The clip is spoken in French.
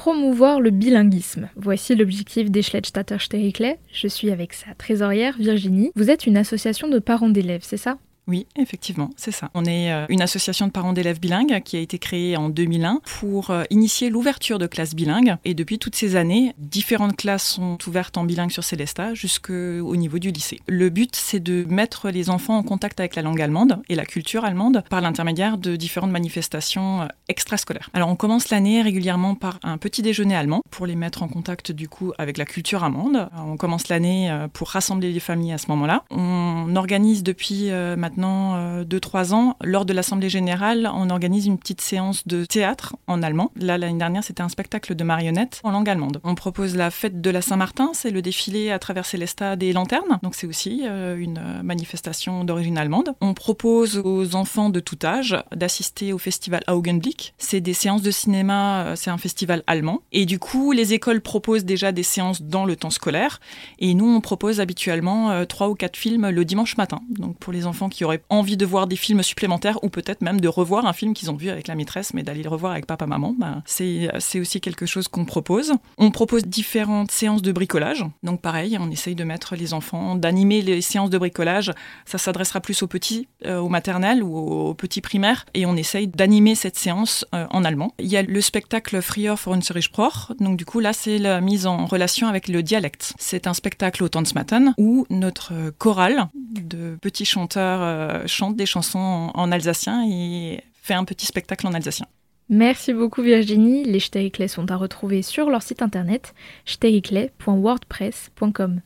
Promouvoir le bilinguisme. Voici l'objectif des Schlettstatter Sterikle. Je suis avec sa trésorière Virginie. Vous êtes une association de parents d'élèves, c'est ça? Oui, effectivement, c'est ça. On est euh, une association de parents d'élèves bilingues qui a été créée en 2001 pour euh, initier l'ouverture de classes bilingues. Et depuis toutes ces années, différentes classes sont ouvertes en bilingue sur Célestat jusqu'au niveau du lycée. Le but, c'est de mettre les enfants en contact avec la langue allemande et la culture allemande par l'intermédiaire de différentes manifestations euh, extrascolaires. Alors, on commence l'année régulièrement par un petit déjeuner allemand pour les mettre en contact du coup avec la culture allemande. On commence l'année pour rassembler les familles à ce moment-là. On organise depuis maintenant maintenant 2-3 euh, ans, lors de l'Assemblée générale, on organise une petite séance de théâtre en allemand. Là, l'année dernière, c'était un spectacle de marionnettes en langue allemande. On propose la fête de la Saint-Martin, c'est le défilé à travers Célestat des lanternes, donc c'est aussi euh, une manifestation d'origine allemande. On propose aux enfants de tout âge d'assister au festival Augenblick. C'est des séances de cinéma, euh, c'est un festival allemand. Et du coup, les écoles proposent déjà des séances dans le temps scolaire. Et nous, on propose habituellement trois ou quatre films le dimanche matin. Donc pour les enfants qui auraient envie de voir des films supplémentaires ou peut-être même de revoir un film qu'ils ont vu avec la maîtresse, mais d'aller le revoir avec papa-maman, bah, c'est aussi quelque chose qu'on propose. On propose différentes séances de bricolage. Donc pareil, on essaye de mettre les enfants, d'animer les séances de bricolage. Ça s'adressera plus aux petits, euh, aux maternelles ou aux petits primaires. Et on essaye d'animer cette séance euh, en allemand. Il y a le spectacle Frier für unsere Sprache. Donc du coup, là, c'est la mise en relation avec le dialecte. C'est un spectacle au Tanzmatten où notre chorale de petits chanteurs euh, chante des chansons en, alsacien et fait un petit spectacle en alsacien. Merci beaucoup Virginie. Les Stericlés sont à retrouver sur leur site internet stericlay.wordpress.com.